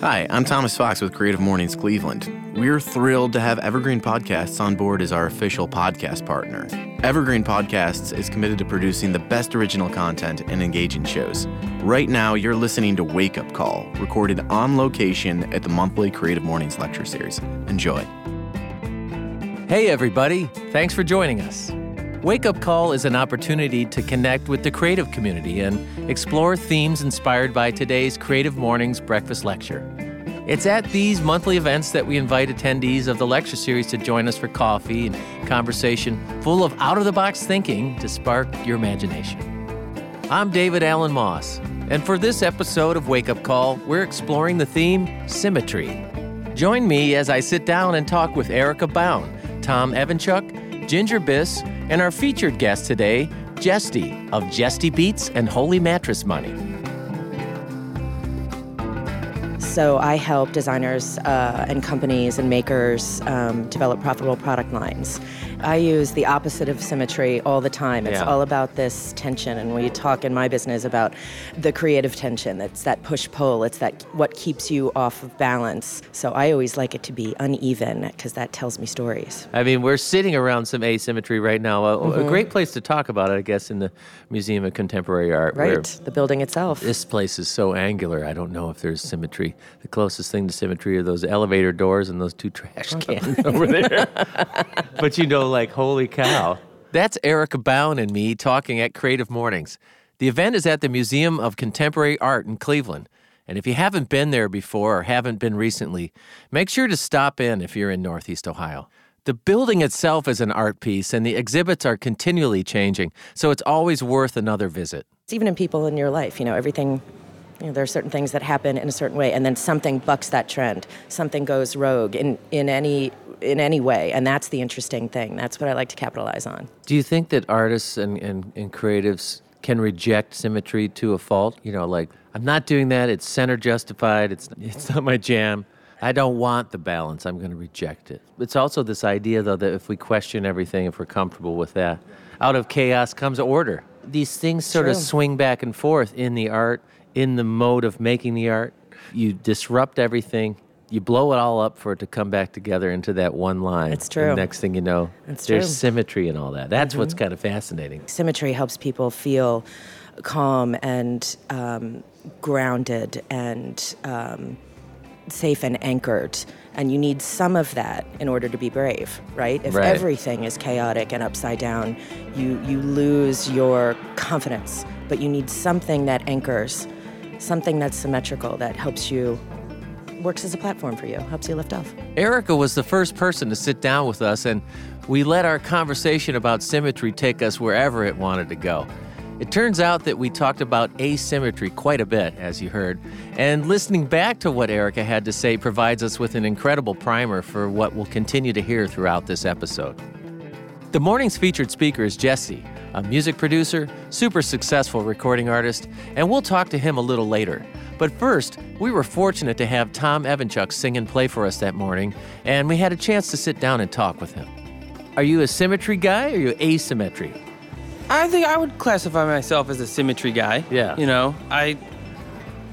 Hi, I'm Thomas Fox with Creative Mornings Cleveland. We're thrilled to have Evergreen Podcasts on board as our official podcast partner. Evergreen Podcasts is committed to producing the best original content and engaging shows. Right now, you're listening to Wake Up Call, recorded on location at the monthly Creative Mornings Lecture Series. Enjoy. Hey, everybody. Thanks for joining us. Wake Up Call is an opportunity to connect with the creative community and explore themes inspired by today's Creative Mornings Breakfast Lecture. It's at these monthly events that we invite attendees of the lecture series to join us for coffee and conversation full of out of the box thinking to spark your imagination. I'm David Allen Moss, and for this episode of Wake Up Call, we're exploring the theme Symmetry. Join me as I sit down and talk with Erica Bound, Tom Evanchuk, Ginger Biss, and our featured guest today, Jesty of Jesty Beats and Holy Mattress Money. So I help designers uh, and companies and makers um, develop profitable product lines. I use the opposite of symmetry all the time. It's Yeah. all about this tension, and we talk in my business about the creative tension. It's that push pull. It's that what keeps you off of balance. So I always like it to be uneven because that tells me stories. I mean, we're sitting around some asymmetry right now. A, a great place to talk about it, I guess, in the Museum of Contemporary Art. Right, the building itself. This place is so angular. I don't know if there's symmetry. The closest thing to symmetry are those elevator doors and those two trash cans over there. but you know, like, holy cow. That's Erica Bound and me talking at Creative Mornings. The event is at the Museum of Contemporary Art in Cleveland. And if you haven't been there before or haven't been recently, make sure to stop in if you're in Northeast Ohio. The building itself is an art piece, and the exhibits are continually changing, so it's always worth another visit. It's even in people in your life, you know, everything. You know, there are certain things that happen in a certain way, and then something bucks that trend. Something goes rogue in, in any in any way, and that's the interesting thing. That's what I like to capitalize on. Do you think that artists and, and, and creatives can reject symmetry to a fault? You know, like, I'm not doing that. It's center justified. It's, it's not my jam. I don't want the balance. I'm going to reject it. It's also this idea, though, that if we question everything, if we're comfortable with that, out of chaos comes order. These things sort of swing back and forth in the art, in the mode of making the art. You disrupt everything. You blow it all up for it to come back together into that one line. And true. next thing you know, It's there's true. symmetry and all that. That's what's kind of fascinating. Symmetry helps people feel calm and um, grounded and um, safe and anchored. And you need some of that in order to be brave, right? If Right. everything is chaotic and upside down, you, you lose your confidence. But you need something that anchors, something that's symmetrical that helps you, works as a platform for you, helps you lift off. Erica was the first person to sit down with us, and we let our conversation about symmetry take us wherever it wanted to go. It turns out that we talked about asymmetry quite a bit, as you heard, and listening back to what Erica had to say provides us with an incredible primer for what we'll continue to hear throughout this episode. The morning's featured speaker is Jesty, a music producer, super successful recording artist, and we'll talk to him a little later. But first, we were fortunate to have Tom Evanchuk sing and play for us that morning, and we had a chance to sit down and talk with him. Are you a symmetry guy or are you asymmetry? I think I would classify myself as a symmetry guy. Yeah. You know, I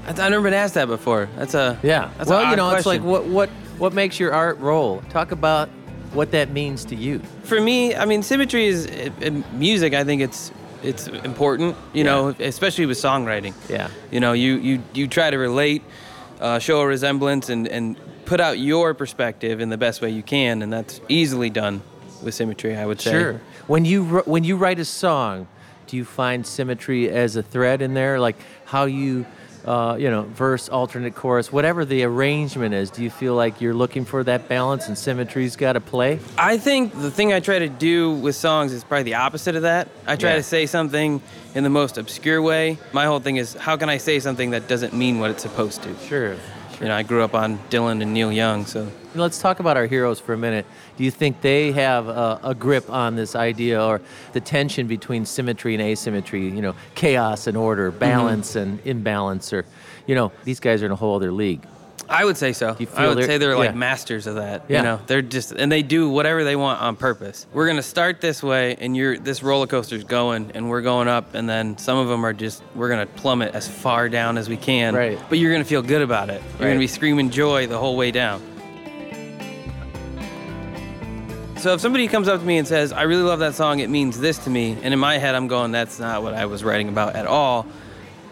I've never been asked that before. That's a Yeah. That's well, you know, it's like what what what makes your art roll? Talk about what that means to you. For me, I mean, symmetry is in music. I think it's it's important. You know, especially with songwriting. Yeah. You know, you you you try to relate, uh, show a resemblance, and and put out your perspective in the best way you can, and that's easily done with symmetry. I would say. Sure. When you when you write a song, do you find symmetry as a thread in there, like how you, uh, you know, verse, alternate chorus, whatever the arrangement is? Do you feel like you're looking for that balance and symmetry's got to play? I think the thing I try to do with songs is probably the opposite of that. I try Yeah. to say something in the most obscure way. My whole thing is how can I say something that doesn't mean what it's supposed to? Sure. You know, I grew up on Dylan and Neil Young, so Let's talk about our heroes for a minute. Do you think they have a, a grip on this idea or the tension between symmetry and asymmetry, you know, chaos and order, mm-hmm. balance and imbalance, or, you know, these guys are in a whole other league? I would say so. You I would say they're like yeah. masters of that. Yeah. You know, they're just and they do whatever they want on purpose. We're gonna start this way, and you're this roller coaster's going, and we're going up, and then some of them are just we're gonna plummet as far down as we can. Right. But you're gonna feel good about it. You're Right. gonna be screaming joy the whole way down. So if somebody comes up to me and says, "I really love that song. It means this to me," and in my head I'm going, "That's not what I was writing about at all,"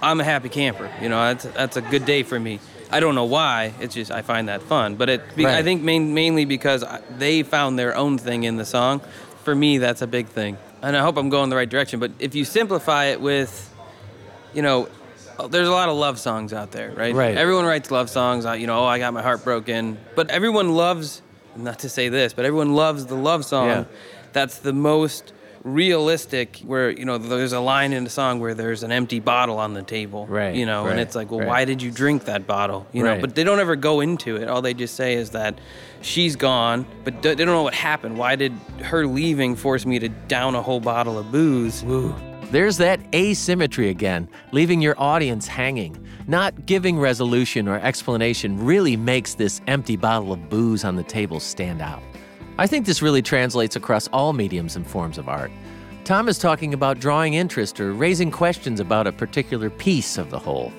I'm a happy camper. You know, that's that's a good day for me. I don't know why. It's just I find that fun. But it, be, I think main, mainly because they found their own thing in the song. For me, that's a big thing, and I hope I'm going the right direction. But if you simplify it with, you know, oh, there's a lot of love songs out there, right? Right. Everyone writes love songs. uh, You know, oh, I got my heart broken. But everyone loves, not to say this, but everyone loves the love song. Yeah. That's the most realistic. Where you know, there's a line in the song where there's an empty bottle on the table. Right, You know, right, and it's like, well, right. why did you drink that bottle? You know, Right. but they don't ever go into it. All they just say is that she's gone, but d- they don't know what happened. Why did her leaving force me to down a whole bottle of booze? There's that asymmetry again, leaving your audience hanging. Not giving resolution or explanation really makes this empty bottle of booze on the table stand out. I think this really translates across all mediums and forms of art. Tom is talking about drawing interest or raising questions about a particular piece of the whole.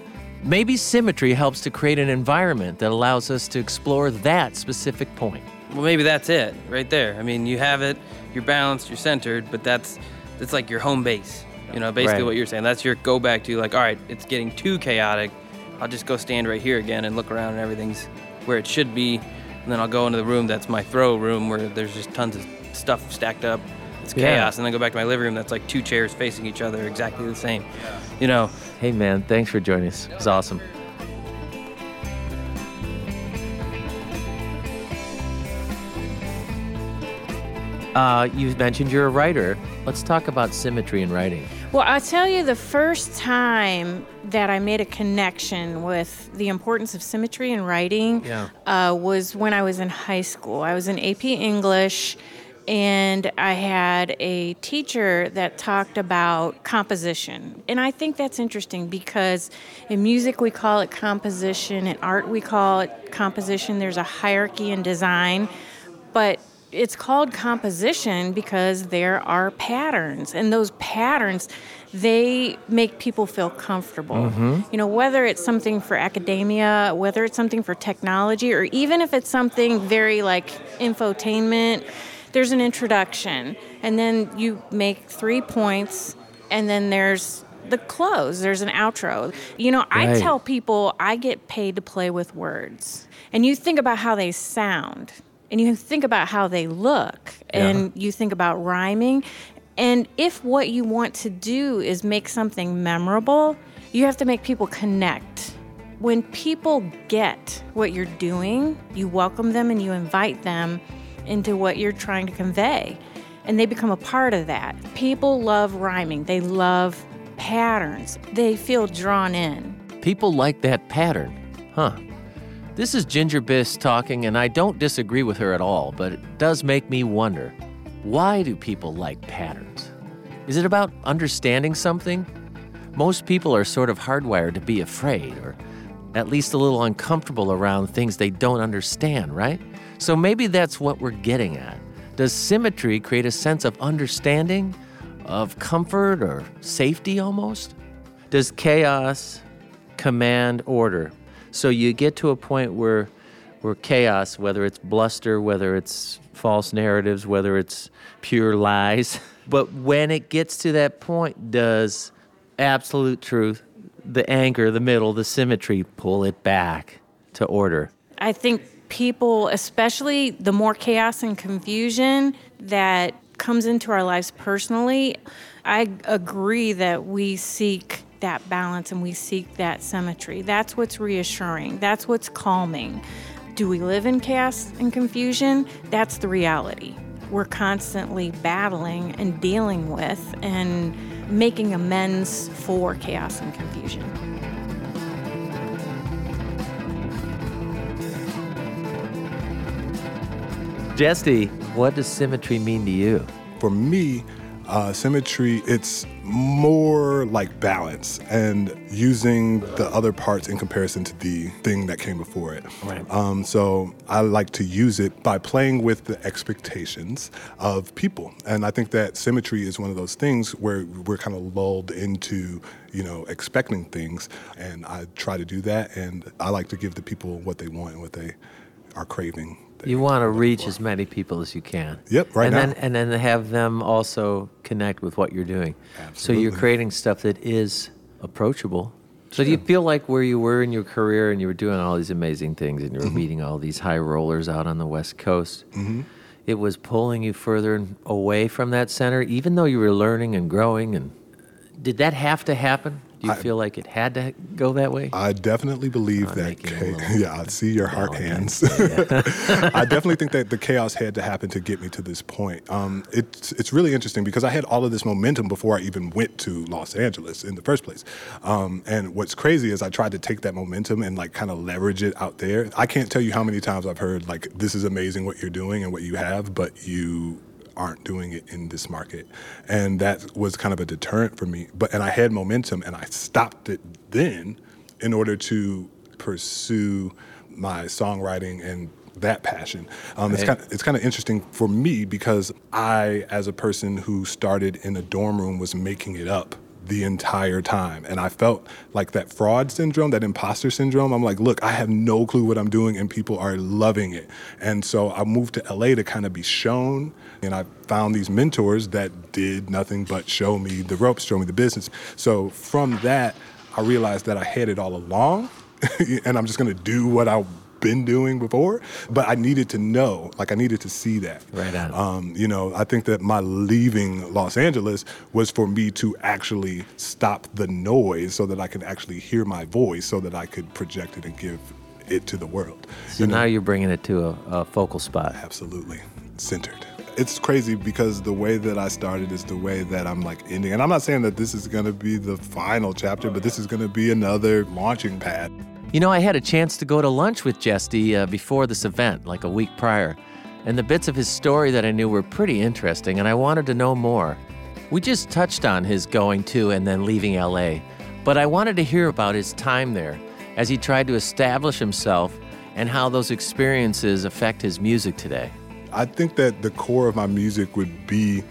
Maybe symmetry helps to create an environment that allows us to explore that specific point. Well, maybe that's it right there. I mean, you have it, you're balanced, you're centered, but that's that's like your home base. You know, basically Right. what you're saying. That's your go back to like, all right, it's getting too chaotic. I'll just go stand right here again and look around and everything's where it should be. And then I'll go into the room that's my throw room where there's just tons of stuff stacked up. It's Yeah. chaos. And then go back to my living room that's like two chairs facing each other exactly the same. You know, Hey man, thanks for joining us. It was awesome. Uh, you mentioned you're a writer. Let's talk about symmetry in writing. Well, I'll tell you the first time that I made a connection with the importance of symmetry in writing Yeah. uh, was when I was in high school. I was in AP English, and I had a teacher that talked about composition. And I think that's interesting because in music we call it composition, in art we call it composition. There's a hierarchy in design, but it's called composition because there are patterns and those patterns they make people feel comfortable. Mm-hmm. You know whether it's something for academia whether it's something for technology or even if it's something very like infotainment there's an introduction and then you make three points and then there's the close there's an outro. You know i tell people i get paid to play with words and you think about how they sound and you think about how they look and you think about rhyming. And if what you want to do is make something memorable you have to make people connect. When people get what you're doing you welcome them and you invite them into what you're trying to convey and they become a part of that. People love rhyming. They love patterns. They feel drawn in. People like that pattern, huh? This is Ginger Biss talking, and I don't disagree with her at all, but it does make me wonder why do people like patterns? Is it about understanding something? Most people are sort of hardwired to be afraid, or at least a little uncomfortable around things they don't understand, right? So maybe that's what we're getting at. Does symmetry create a sense of understanding, of comfort, or safety almost? Does chaos command order. So you get to a point where where chaos, whether it's bluster, whether it's false narratives, whether it's pure lies, but when it gets to that point, does absolute truth, the anchor, the middle, the symmetry, pull it back to order? I think people, especially the more chaos and confusion that comes into our lives personally, I agree that we seek that balance and we seek that symmetry. That's what's reassuring, that's what's calming. Do we live in chaos and confusion? That's the reality. We're constantly battling and dealing with and making amends for chaos and confusion. Jesty, what does symmetry mean to you? For me, uh, symmetry, it's more like balance and using the other parts in comparison to the thing that came before it. Right. Um, so I like to use it by playing with the expectations of people. And I think that symmetry is one of those things where we're kind of lulled into, you know, expecting things. And I try to do that. And I like to give the people what they want and what they are craving. You want to reach as many people as you can. Yep, right and now. Then, and then have them also connect with what you're doing. Absolutely. So you're creating stuff that is approachable. So do you feel like where you were in your career and you were doing all these amazing things and you Mm-hmm. were meeting all these high rollers out on the West Coast, it was pulling you further away from that center, even though you were learning and growing? And did that have to happen? Do you I- feel like it had to go that way? I definitely believe I'm that. making cha- little yeah, I see your heart down hands. against I definitely think that the chaos had to happen to get me to this point. Um, it's it's really interesting because I had all of this momentum before I even went to Los Angeles in the first place. Um, and what's crazy is I tried to take that momentum and like kind of leverage it out there. I can't tell you how many times I've heard like this is amazing what you're doing and what you have, but you aren't doing it in this market. And that was kind of a deterrent for me. But and i had momentum and i stopped it then in order to pursue my songwriting and that passion. Um, it's kind of it's kind of interesting for me because i as a person who started in a dorm room was making it up the entire time. And I felt like that fraud syndrome, that imposter syndrome. I'm like, look, I have no clue what I'm doing, and people are loving it. And so I moved to LA to kind of be shown. And I found these mentors that did nothing but show me the ropes, show me the business. So from that, I realized that I had it all along, and I'm just gonna do what I've been doing before. But I needed to know, like, I needed to see that. Right on. Um, you know, I think that my leaving Los Angeles was for me to actually stop the noise so that I could actually hear my voice so that I could project it and give it to the world. So now you're bringing it to a, a focal spot. Absolutely. Centered. It's crazy because the way that I started is the way that I'm like ending. And I'm not saying that this is going to be the final chapter, but this is going to be another launching pad. You know, I had a chance to go to lunch with Jesty uh, before this event, like a week prior, and the bits of his story that I knew were pretty interesting, and I wanted to know more. We just touched on his going to and then leaving LA, but I wanted to hear about his time there as he tried to establish himself and how those experiences affect his music today. I think that the core of my music would be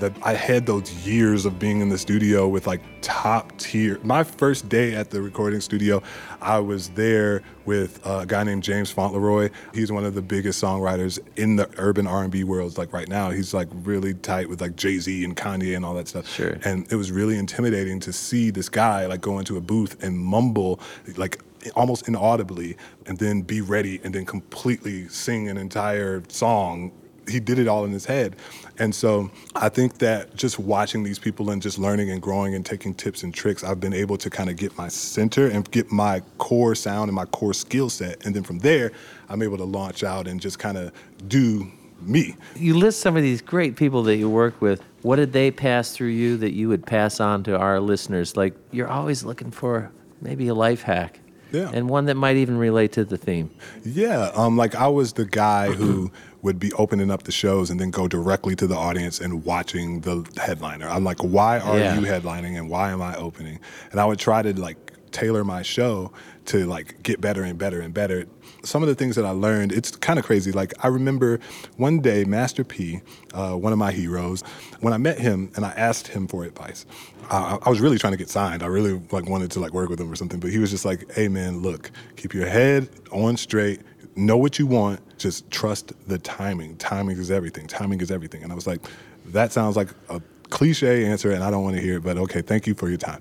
that I had those years of being in the studio with like top tier. My first day at the recording studio, I was there with a guy named James Fauntleroy. He's one of the biggest songwriters in the urban R&B world. Like right now, he's like really tight with like Jay Z and Kanye and all that stuff. Sure. And it was really intimidating to see this guy like go into a booth and mumble like almost inaudibly and then be ready and then completely sing an entire song he did it all in his head. And so I think that just watching these people and just learning and growing and taking tips and tricks, I've been able to kind of get my center and get my core sound and my core skill set. And then from there, I'm able to launch out and just kind of do me. You list some of these great people that you work with. What did they pass through you that you would pass on to our listeners? Like, you're always looking for maybe a life hack. Yeah. And one that might even relate to the theme. Yeah, um, like I was the guy who would be opening up the shows and then go directly to the audience and watching the headliner. I'm like, why are Yeah. you headlining and why am I opening? And I would try to like tailor my show to like get better and better and better. Some of the things that I learned, it's kind of crazy. Like I remember one day, Master P, uh, one of my heroes, when I met him and I asked him for advice, I, I was really trying to get signed. I really like wanted to like work with him or something. But he was just like, "Hey man, look, keep your head on straight. Know what you want. Just trust the timing. Timing is everything. Timing is everything." And I was like, "That sounds like a cliche answer, and I don't want to hear it. But okay, thank you for your time."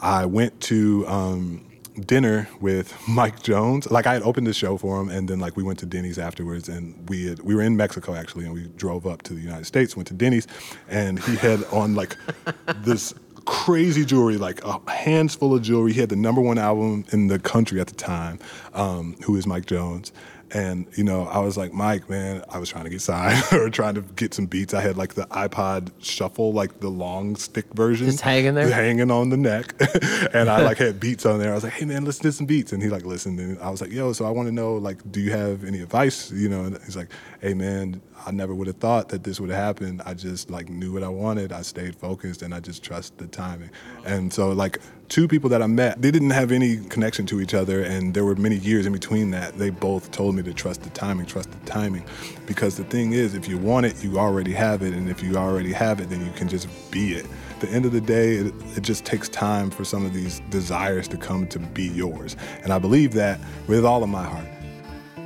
I went to um, dinner with Mike Jones. Like I had opened the show for him, and then like we went to Denny's afterwards, and we had, we were in Mexico actually, and we drove up to the United States, went to Denny's, and he had on like this crazy jewelry, like a hands full of jewelry. He had the number one album in the country at the time, um, who is Mike Jones. And, you know, I was like, Mike, man, I was trying to get signed or trying to get some beats. I had like the iPod shuffle, like the long stick version. Just hanging there? Hanging on the neck. and I like had beats on there. I was like, hey man, listen to some beats. And he like listened. And I was like, yo, so I want to know, like, do you have any advice? You know, and he's like, hey man, I never would have thought that this would happen. I just like knew what I wanted. I stayed focused and I just trust the timing. And so like two people that I met, they didn't have any connection to each other and there were many years in between that. They both told me to trust the timing, trust the timing. Because the thing is, if you want it, you already have it. And if you already have it, then you can just be it. At the end of the day, it, it just takes time for some of these desires to come to be yours. And I believe that with all of my heart.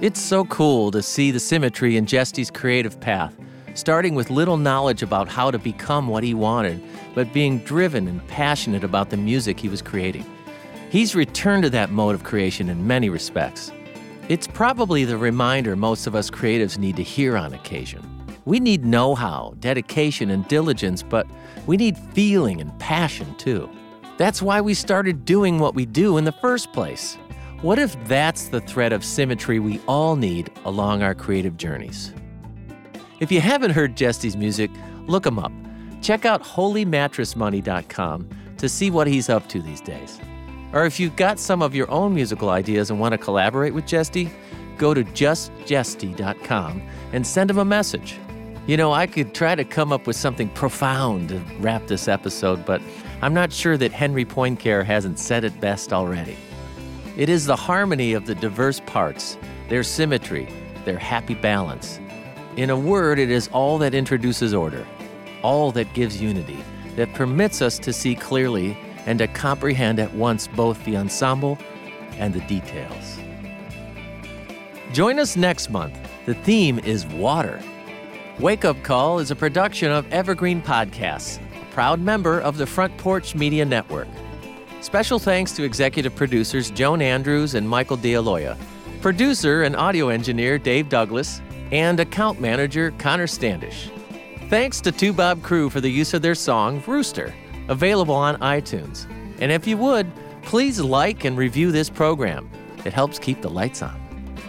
It's so cool to see the symmetry in Jesty's creative path, starting with little knowledge about how to become what he wanted, but being driven and passionate about the music he was creating. He's returned to that mode of creation in many respects. It's probably the reminder most of us creatives need to hear on occasion. We need know how, dedication, and diligence, but we need feeling and passion too. That's why we started doing what we do in the first place. What if that's the thread of symmetry we all need along our creative journeys? If you haven't heard Jesty's music, look him up. Check out holymattressmoney.com to see what he's up to these days. Or if you've got some of your own musical ideas and want to collaborate with Jesty, go to justjesty.com and send him a message. You know, I could try to come up with something profound to wrap this episode, but I'm not sure that Henri Poincaré hasn't said it best already. It is the harmony of the diverse parts, their symmetry, their happy balance. In a word, it is all that introduces order, all that gives unity, that permits us to see clearly and to comprehend at once both the ensemble and the details. Join us next month. The theme is water. Wake Up Call is a production of Evergreen Podcasts, a proud member of the Front Porch Media Network. Special thanks to executive producers Joan Andrews and Michael D'Aloia, producer and audio engineer Dave Douglas, and account manager Connor Standish. Thanks to Two Bob Crew for the use of their song Rooster, available on iTunes. And if you would, please like and review this program. It helps keep the lights on.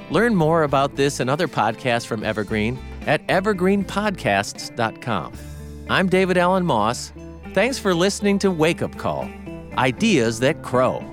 Learn more about this and other podcasts from Evergreen at evergreenpodcasts.com. I'm David Allen Moss. Thanks for listening to Wake Up Call Ideas That Crow.